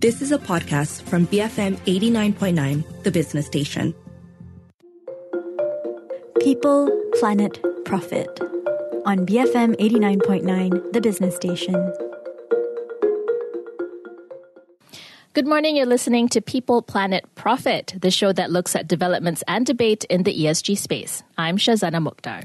This is a podcast from BFM 89.9, the business station. People, Planet, Profit on BFM 89.9, the business station. Good morning. You're listening to People, Planet, Profit, the show that looks at developments and debate in the ESG space. I'm Shazana Mokhtar.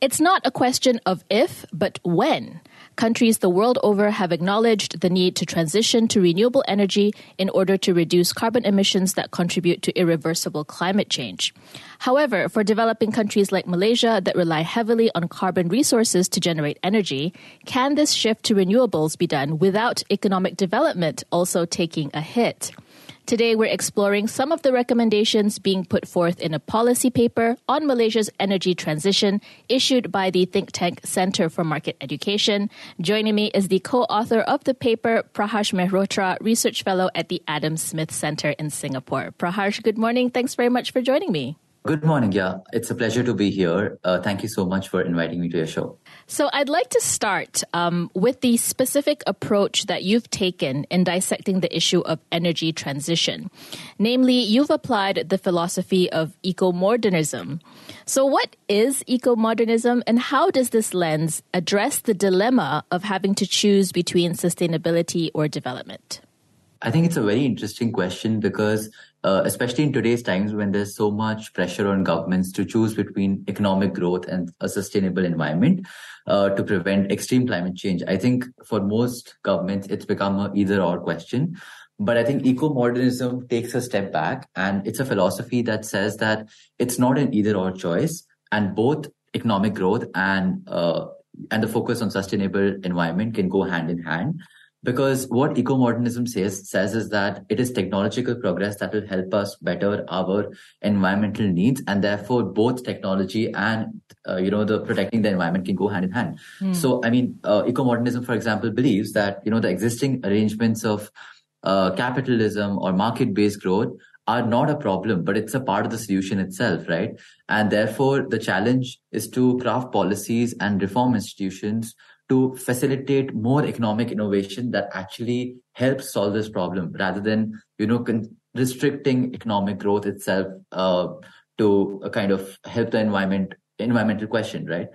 It's not a question of if, but when. Countries the world over have acknowledged the need to transition to renewable energy in order to reduce carbon emissions that contribute to irreversible climate change. However, for developing countries like Malaysia that rely heavily on carbon resources to generate energy, can this shift to renewables be done without economic development also taking a hit? Today, we're exploring some of the recommendations being put forth in a policy paper on Malaysia's energy transition issued by the think tank Center for Market Education. Joining me is the co author of the paper, Praharsh Mehrotra, Research Fellow at the Adam Smith Center in Singapore. Praharsh, good morning. Thanks very much for joining me. Good morning. Yeah, it's a pleasure to be here. Uh, thank you so much for inviting me to your show. So, I'd like to start um, with the specific approach that you've taken in dissecting the issue of energy transition. Namely, you've applied the philosophy of eco modernism. So, what is eco modernism, and how does this lens address the dilemma of having to choose between sustainability or development? I think it's a very interesting question because uh, especially in today's times when there's so much pressure on governments to choose between economic growth and a sustainable environment uh, to prevent extreme climate change. I think for most governments, it's become a either or question. But I think eco-modernism takes a step back and it's a philosophy that says that it's not an either or choice and both economic growth and, uh, and the focus on sustainable environment can go hand in hand because what eco-modernism says says is that it is technological progress that will help us better our environmental needs and therefore both technology and uh, you know the protecting the environment can go hand in hand mm. so i mean uh, eco-modernism for example believes that you know the existing arrangements of uh, capitalism or market-based growth are not a problem, but it's a part of the solution itself, right? And therefore, the challenge is to craft policies and reform institutions to facilitate more economic innovation that actually helps solve this problem rather than you know con- restricting economic growth itself uh, to a kind of help the environment environmental question right?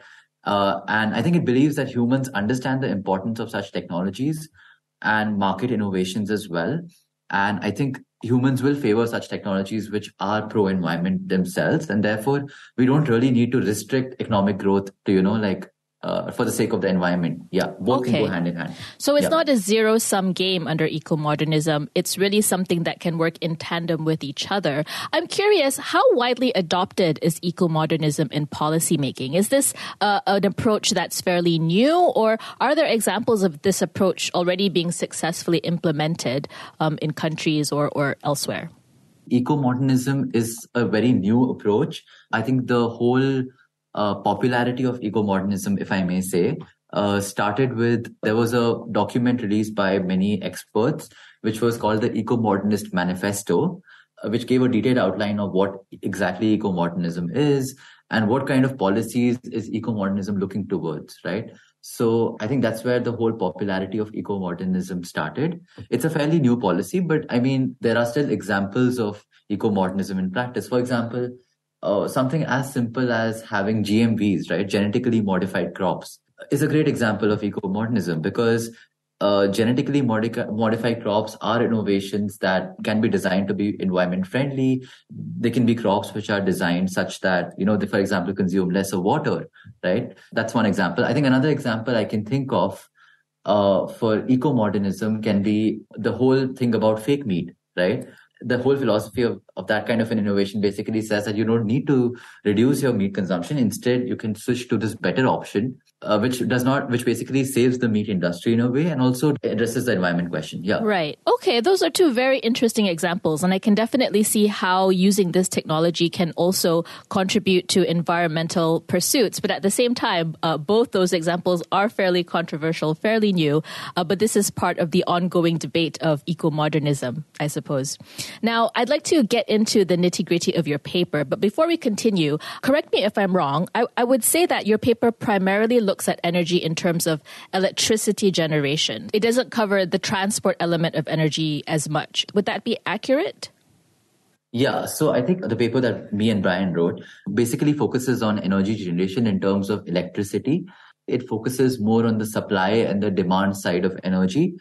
Uh, and i think it believes that humans understand the importance of such technologies and market innovations as well. And i think humans will favor such technologies which are pro environment themselves. And therefore we don't really need to restrict economic growth to you know like uh, for the sake of the environment. Yeah, both okay. can go hand in hand. So it's yeah. not a zero sum game under eco modernism. It's really something that can work in tandem with each other. I'm curious, how widely adopted is eco modernism in policymaking? Is this uh, an approach that's fairly new, or are there examples of this approach already being successfully implemented um, in countries or, or elsewhere? Eco modernism is a very new approach. I think the whole uh, popularity of eco-modernism, if I may say, uh, started with there was a document released by many experts, which was called the Eco-Modernist Manifesto, uh, which gave a detailed outline of what exactly eco-modernism is and what kind of policies is eco-modernism looking towards, right? So I think that's where the whole popularity of eco-modernism started. It's a fairly new policy, but I mean, there are still examples of eco-modernism in practice. For example, uh, something as simple as having GMOs, right, genetically modified crops, is a great example of eco-modernism because uh, genetically modified crops are innovations that can be designed to be environment friendly. They can be crops which are designed such that, you know, they, for example, consume lesser water, right? That's one example. I think another example I can think of uh, for eco-modernism can be the whole thing about fake meat, right? The whole philosophy of, of that kind of an innovation basically says that you don't need to reduce your meat consumption. Instead, you can switch to this better option uh, which does not, which basically saves the meat industry in a way and also addresses the environment question. Yeah. Right. Okay. Those are two very interesting examples. And I can definitely see how using this technology can also contribute to environmental pursuits. But at the same time, uh, both those examples are fairly controversial, fairly new. Uh, but this is part of the ongoing debate of eco modernism, I suppose. Now, I'd like to get into the nitty gritty of your paper. But before we continue, correct me if I'm wrong. I, I would say that your paper primarily looks at energy in terms of electricity generation. It doesn't cover the transport element of energy as much. Would that be accurate? Yeah, so I think the paper that me and Brian wrote basically focuses on energy generation in terms of electricity. It focuses more on the supply and the demand side of energy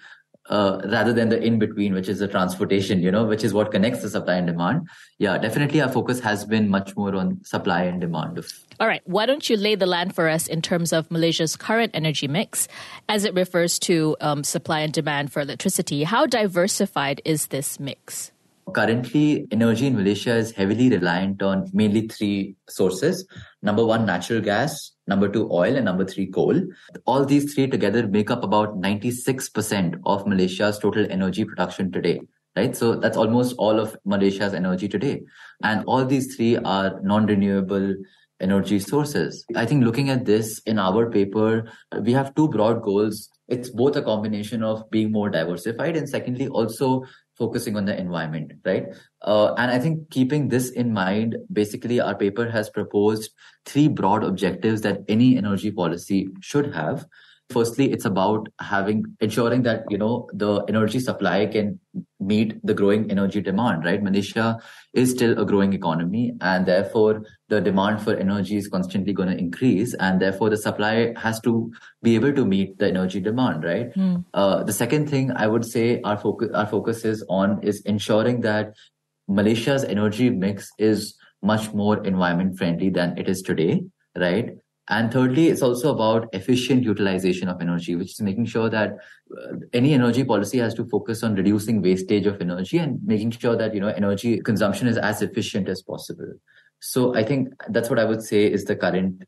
uh, rather than the in between, which is the transportation, you know, which is what connects the supply and demand. Yeah, definitely our focus has been much more on supply and demand. All right. Why don't you lay the land for us in terms of Malaysia's current energy mix as it refers to um, supply and demand for electricity? How diversified is this mix? Currently, energy in Malaysia is heavily reliant on mainly three sources. Number one, natural gas. Number two, oil. And number three, coal. All these three together make up about 96% of Malaysia's total energy production today. Right. So that's almost all of Malaysia's energy today. And all these three are non-renewable energy sources. I think looking at this in our paper, we have two broad goals. It's both a combination of being more diversified and secondly also focusing on the environment, right? Uh, and I think keeping this in mind, basically our paper has proposed three broad objectives that any energy policy should have. Firstly, it's about having ensuring that you know the energy supply can meet the growing energy demand. Right, Malaysia is still a growing economy, and therefore the demand for energy is constantly going to increase, and therefore the supply has to be able to meet the energy demand. Right. Mm. Uh, the second thing I would say our focus our focus is on is ensuring that Malaysia's energy mix is much more environment friendly than it is today. Right and thirdly, it's also about efficient utilization of energy, which is making sure that uh, any energy policy has to focus on reducing wastage of energy and making sure that, you know, energy consumption is as efficient as possible. So I think that's what I would say is the current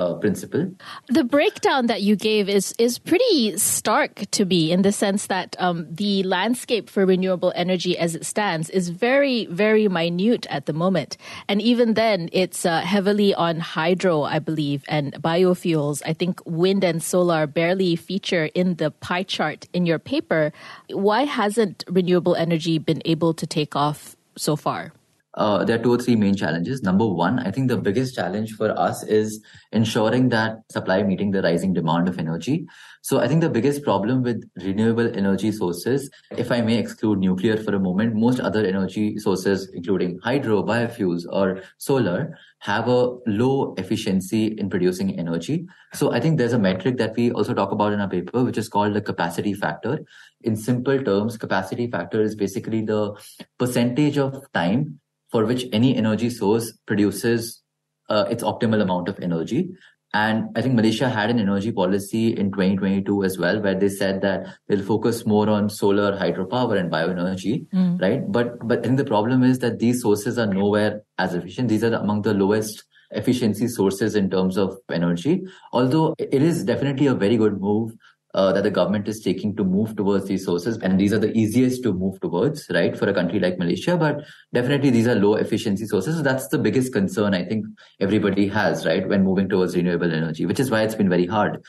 uh, principle. The breakdown that you gave is is pretty stark to me in the sense that um, the landscape for renewable energy as it stands is very very minute at the moment, and even then it's uh, heavily on hydro, I believe, and biofuels. I think wind and solar barely feature in the pie chart in your paper. Why hasn't renewable energy been able to take off so far? Uh, there are two or three main challenges. Number one, I think the biggest challenge for us is ensuring that supply meeting the rising demand of energy. So I think the biggest problem with renewable energy sources, if I may exclude nuclear for a moment, most other energy sources, including hydro, biofuels, or solar, have a low efficiency in producing energy. So I think there's a metric that we also talk about in our paper, which is called the capacity factor. In simple terms, capacity factor is basically the percentage of time for which any energy source produces uh, its optimal amount of energy. And I think Malaysia had an energy policy in 2022 as well, where they said that they'll focus more on solar, hydropower, and bioenergy, mm. right? But but I think the problem is that these sources are nowhere as efficient. These are among the lowest efficiency sources in terms of energy. Although it is definitely a very good move uh, that the government is taking to move towards these sources. And these are the easiest to move towards, right, for a country like Malaysia. But definitely these are low efficiency sources. So that's the biggest concern I think everybody has, right, when moving towards renewable energy, which is why it's been very hard.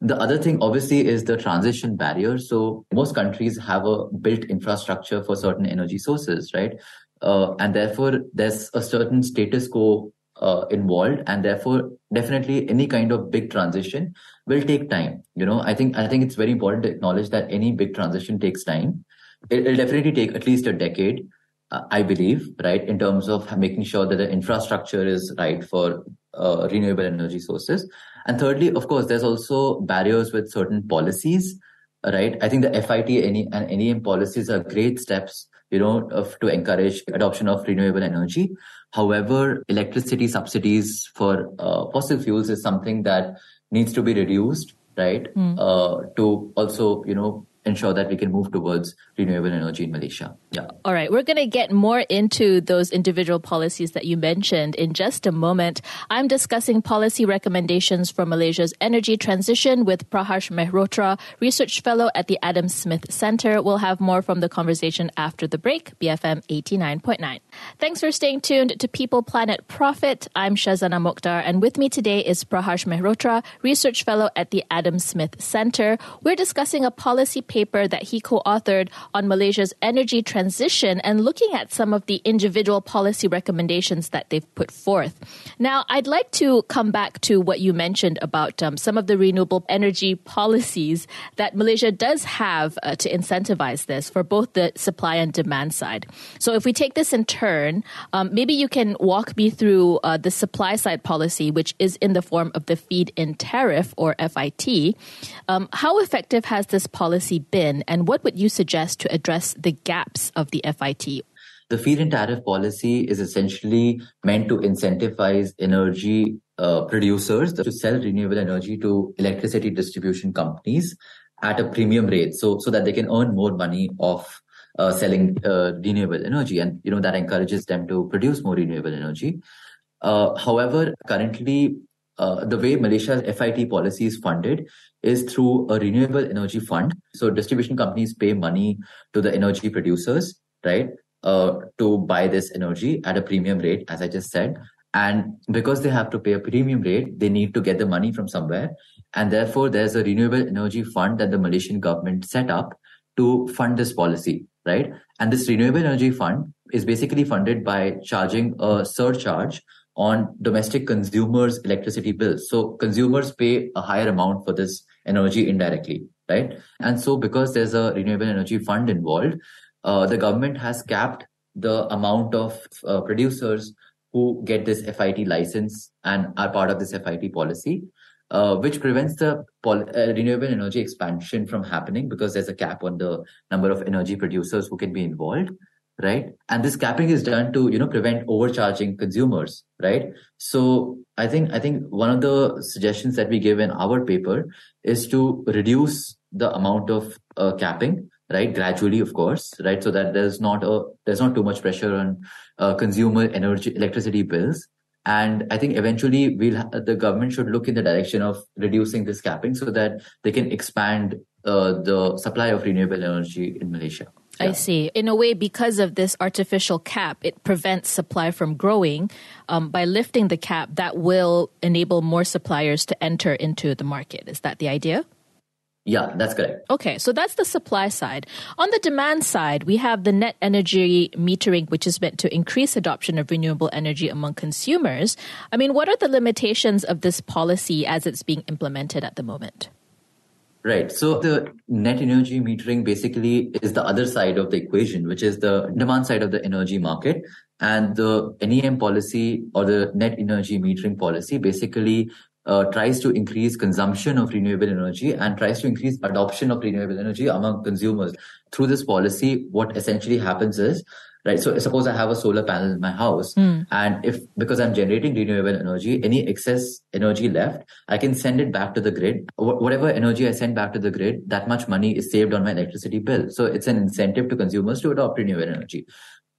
The other thing, obviously, is the transition barrier. So most countries have a built infrastructure for certain energy sources, right? Uh, and therefore, there's a certain status quo uh, involved and therefore definitely any kind of big transition will take time you know. I think i think it's very important to acknowledge that any big transition takes time. It, will definitely take at least a decade uh, i believe right in terms of making sure that the infrastructure is right for uh, renewable energy sources. And thirdly of course there's also barriers with certain policies right? I think the FIT and NEM policies are great steps you know of, to encourage adoption of renewable energy. However, electricity subsidies for uh, fossil fuels is something that needs to be reduced, right? Mm. Uh, to also, you know, ensure that we can move towards renewable energy in Malaysia. Yeah. All right. We're going to get more into those individual policies that you mentioned in just a moment. I'm discussing policy recommendations for Malaysia's energy transition with Praharsh Mehrotra, research fellow at the Adam Smith Center. We'll have more from the conversation after the break, BFM 89.9. Thanks for staying tuned to People Planet Profit. I'm Shazana Mokhtar, and with me today is Praharsh Mehrotra, research fellow at the Adam Smith Center. We're discussing a policy paper paper that he co-authored on Malaysia's energy transition and looking at some of the individual policy recommendations that they've put forth. Now, I'd like to come back to what you mentioned about um, some of the renewable energy policies that Malaysia does have uh, to incentivize this for both the supply and demand side. So, if we take this in turn, um, maybe you can walk me through uh, the supply side policy, which is in the form of the feed in tariff or FIT. Um, how effective has this policy been, and what would you suggest to address the gaps of the FIT? The feed in tariff policy is essentially meant to incentivize energy uh, producers to sell renewable energy to electricity distribution companies at a premium rate so so that they can earn more money off uh, selling uh, renewable energy and you know that encourages them to produce more renewable energy uh, however currently uh, the way Malaysia's FIT policy is funded is through a renewable energy fund. So distribution companies pay money to the energy producers, right, uh, to buy this energy at a premium rate, as I just said. And because they have to pay a premium rate, they need to get the money from somewhere. And therefore, there's a renewable energy fund that the Malaysian government set up to fund this policy, right? And this renewable energy fund is basically funded by charging a surcharge on domestic consumers' electricity bills. So consumers pay a higher amount for this energy indirectly, right? And so because there's a renewable energy fund involved, uh, the government has capped the amount of uh, producers who get this FIT license and are part of this FIT policy, uh, which prevents the uh, renewable energy expansion from happening because there's a cap on the number of energy producers who can be involved right? And this capping is done to you know prevent overcharging consumers right? So i think i think one of the suggestions that we give in our paper is to reduce the amount of uh, capping right? Gradually of course right? So that there's not a there's not too much pressure on uh, consumer energy electricity bills. And i think eventually we'll the government should look in the direction of reducing this capping so that they can expand uh, the supply of renewable energy in malaysia I see. In a way, because of this artificial cap, it prevents supply from growing. Um, by lifting the cap, that will enable more suppliers to enter into the market. Is that the idea? Yeah, that's correct. Okay, so that's the supply side. On the demand side, we have the net energy metering, which is meant to increase adoption of renewable energy among consumers. I mean, what are the limitations of this policy as it's being implemented at the moment? Right. So the net energy metering basically is the other side of the equation, which is the demand side of the energy market. And the NEM policy or the net energy metering policy basically uh, tries to increase consumption of renewable energy and tries to increase adoption of renewable energy among consumers. Through this policy, what essentially happens is right? So suppose I have a solar panel in my house mm. and if, because I'm generating renewable energy, any excess energy left, I can send it back to the grid. Wh- whatever energy I send back to the grid, that much money is saved on my electricity bill. So it's an incentive to consumers to adopt renewable energy.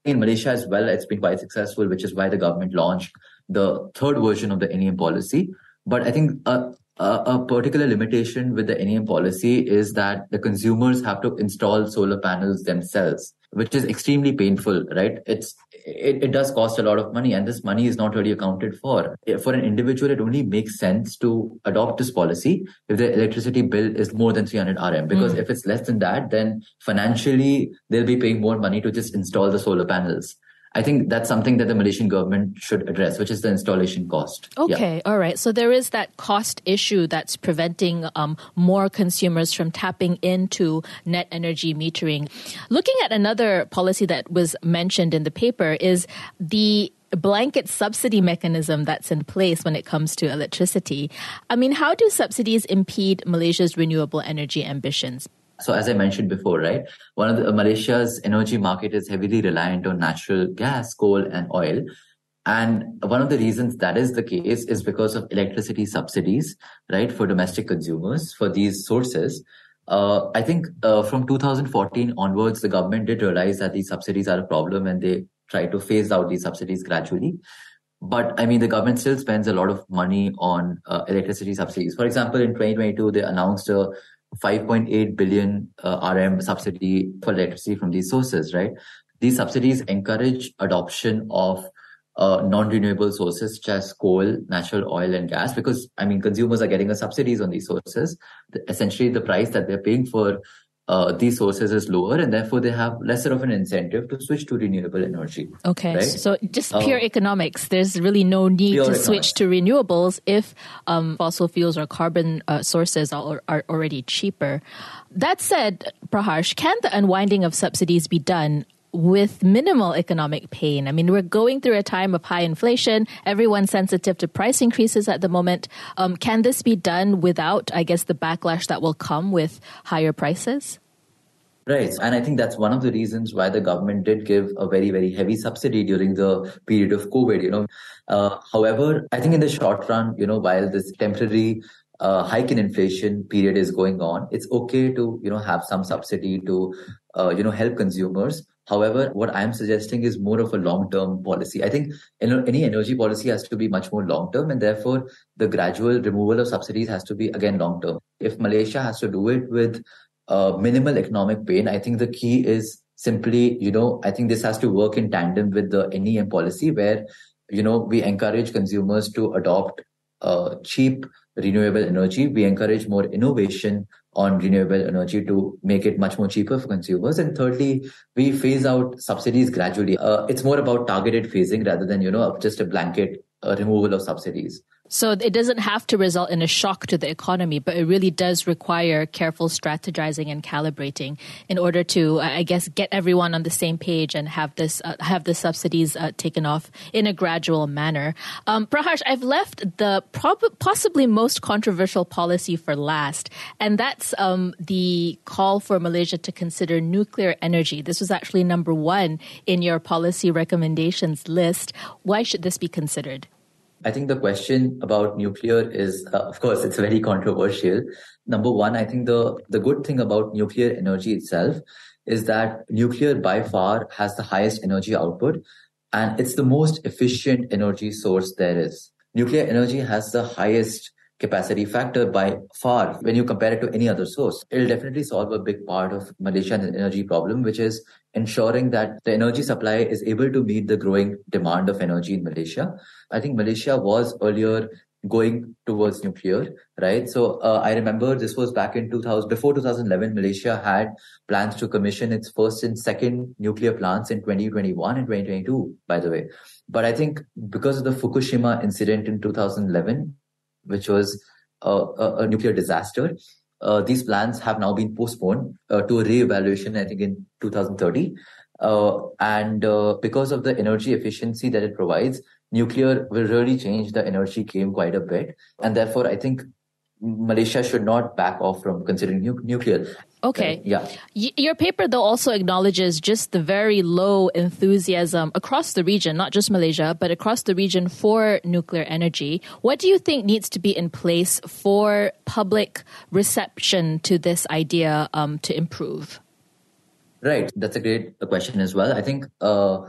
In Malaysia as well, it's been quite successful, which is why the government launched the third version of the NEM policy. But I think a, a, a particular limitation with the NEM policy is that the consumers have to install solar panels themselves which is extremely painful, right? It's it, it does cost a lot of money, and this money is not really accounted for. For an individual, it only makes sense to adopt this policy if the electricity bill is more than 300 RM. Because mm. if it's less than that, then financially they'll be paying more money to just install the solar panels. I think that's something that the Malaysian government should address, which is the installation cost. Okay, yeah. all right. So there is that cost issue that's preventing um, more consumers from tapping into net energy metering. Looking at another policy that was mentioned in the paper is the blanket subsidy mechanism that's in place when it comes to electricity. I mean, how do subsidies impede Malaysia's renewable energy ambitions? So as I mentioned before, right, one of the uh, Malaysia's energy market is heavily reliant on natural gas, coal, and oil. And one of the reasons that is the case is because of electricity subsidies, right, for domestic consumers for these sources. Uh, I think uh, from 2014 onwards, the government did realize that these subsidies are a problem and they tried to phase out these subsidies gradually. But I mean, the government still spends a lot of money on uh, electricity subsidies. For example, in 2022, they announced a 5.8 billion uh, RM subsidy for electricity from these sources, right? These subsidies encourage adoption of uh, non-renewable sources such as coal, natural oil, and gas, because I mean consumers are getting a subsidies on these sources. The, essentially, the price that they're paying for uh, these sources is lower and therefore they have lesser of an incentive to switch to renewable energy. Okay. Right? So just pure uh, economics. There's really no need to economics. switch to renewables if um, fossil fuels or carbon uh, sources are, are already cheaper. That said, Praharsh, can the unwinding of subsidies be done with minimal economic pain. I mean, we're going through a time of high inflation. Everyone's sensitive to price increases at the moment. Um, can this be done without, I guess, the backlash that will come with higher prices? Right. And I think that's one of the reasons why the government did give a very, very heavy subsidy during the period of COVID, you know. Uh, however, I think in the short run, you know, while this temporary uh, hike in inflation period is going on, it's okay to, you know, have some subsidy to, uh, you know, help consumers. However, what I'm suggesting is more of a long-term policy. I think any energy policy has to be much more long-term and therefore the gradual removal of subsidies has to be again long-term. If Malaysia has to do it with uh, minimal economic pain, I think the key is simply, you know, I think this has to work in tandem with the NEM policy where, you know, we encourage consumers to adopt uh, cheap renewable energy. We encourage more innovation on renewable energy to make it much more cheaper for consumers. And thirdly, we phase out subsidies gradually. Uh, it's more about targeted phasing rather than, you know, just a blanket uh, removal of subsidies. So it doesn't have to result in a shock to the economy, but it really does require careful strategizing and calibrating in order to, I guess, get everyone on the same page and have this uh, have the subsidies uh, taken off in a gradual manner. Um, Praharsh, I've left the prob- possibly most controversial policy for last, and that's um, the call for Malaysia to consider nuclear energy. This was actually number one in your policy recommendations list. Why should this be considered? I think the question about nuclear is, uh, of course, it's very controversial. Number one, I think the, the good thing about nuclear energy itself is that nuclear by far has the highest energy output and it's the most efficient energy source there is. Nuclear energy has the highest capacity factor by far when you compare it to any other source. It'll definitely solve a big part of Malaysia's energy problem, which is ensuring that the energy supply is able to meet the growing demand of energy in Malaysia. I think Malaysia was earlier going towards nuclear, right? So uh, I remember this was back in 2000, before 2011, Malaysia had plans to commission its first and second nuclear plants in 2021 and 2022, by the way. But I think because of the Fukushima incident in 2011, which was a, a, a nuclear disaster, uh, these plans have now been postponed uh, to a re-evaluation, I think, in 2030. Uh, and uh, because of the energy efficiency that it provides, nuclear will really change the energy game quite a bit. And therefore, I think Malaysia should not back off from considering nu- nuclear. Okay. yeah. Y- your paper, though, also acknowledges just the very low enthusiasm across the region, not just Malaysia, but across the region for nuclear energy. What do you think needs to be in place for public reception to this idea um, to improve? Right. That's a great question as well. I think uh,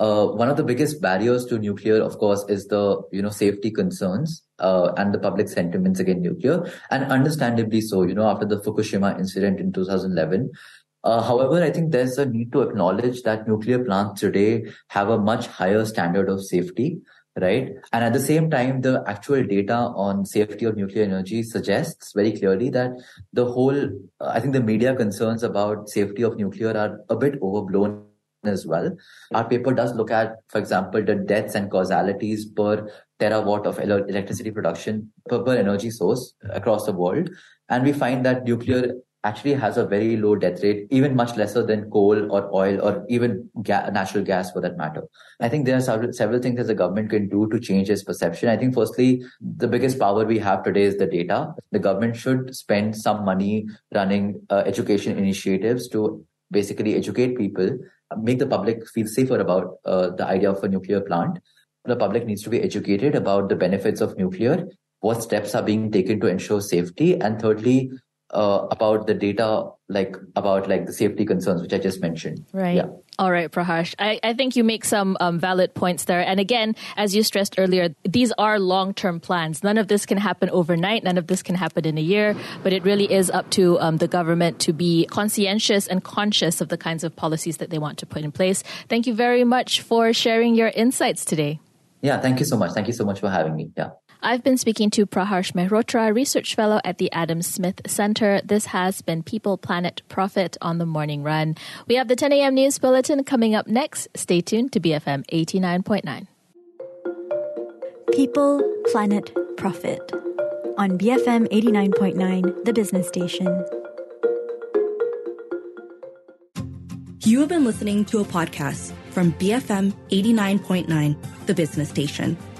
uh, one of the biggest barriers to nuclear, of course, is the you know safety concerns uh, and the public sentiments against nuclear, and understandably so. You know, after the Fukushima incident in 2011. Uh, however, I think there's a need to acknowledge that nuclear plants today have a much higher standard of safety, right? And at the same time, the actual data on safety of nuclear energy suggests very clearly that the whole, I think the media concerns about safety of nuclear are a bit overblown as well. Our paper does look at, for example, the deaths and causalities per terawatt of electricity production per, per energy source across the world. And we find that nuclear actually has a very low death rate, even much lesser than coal or oil or even ga- natural gas for that matter. I think there are several, several things that the government can do to change its perception. I think firstly, the biggest power we have today is the data. The government should spend some money running uh, education initiatives to basically educate people make the public feel safer about uh, the idea of a nuclear plant. The public needs to be educated about the benefits of nuclear, what steps are being taken to ensure safety, and thirdly, uh, about the data, like about like the safety concerns, which I just mentioned. Right. Yeah. All right, Praharsh. I, I think you make some um, valid points there. And again, as you stressed earlier, these are long term plans. None of this can happen overnight. None of this can happen in a year. But it really is up to um, the government to be conscientious and conscious of the kinds of policies that they want to put in place. Thank you very much for sharing your insights today. Yeah, thank you so much. Thank you so much for having me. Yeah. I've been speaking to Praharsh Mehrotra, Research Fellow at the Adam Smith Center. This has been People, Planet, Profit on the Morning Run. We have the 10 a.m. News Bulletin coming up next. Stay tuned to BFM 89.9. People, Planet, Profit on BFM 89.9, the business station. You have been listening to a podcast from BFM 89.9, the business station.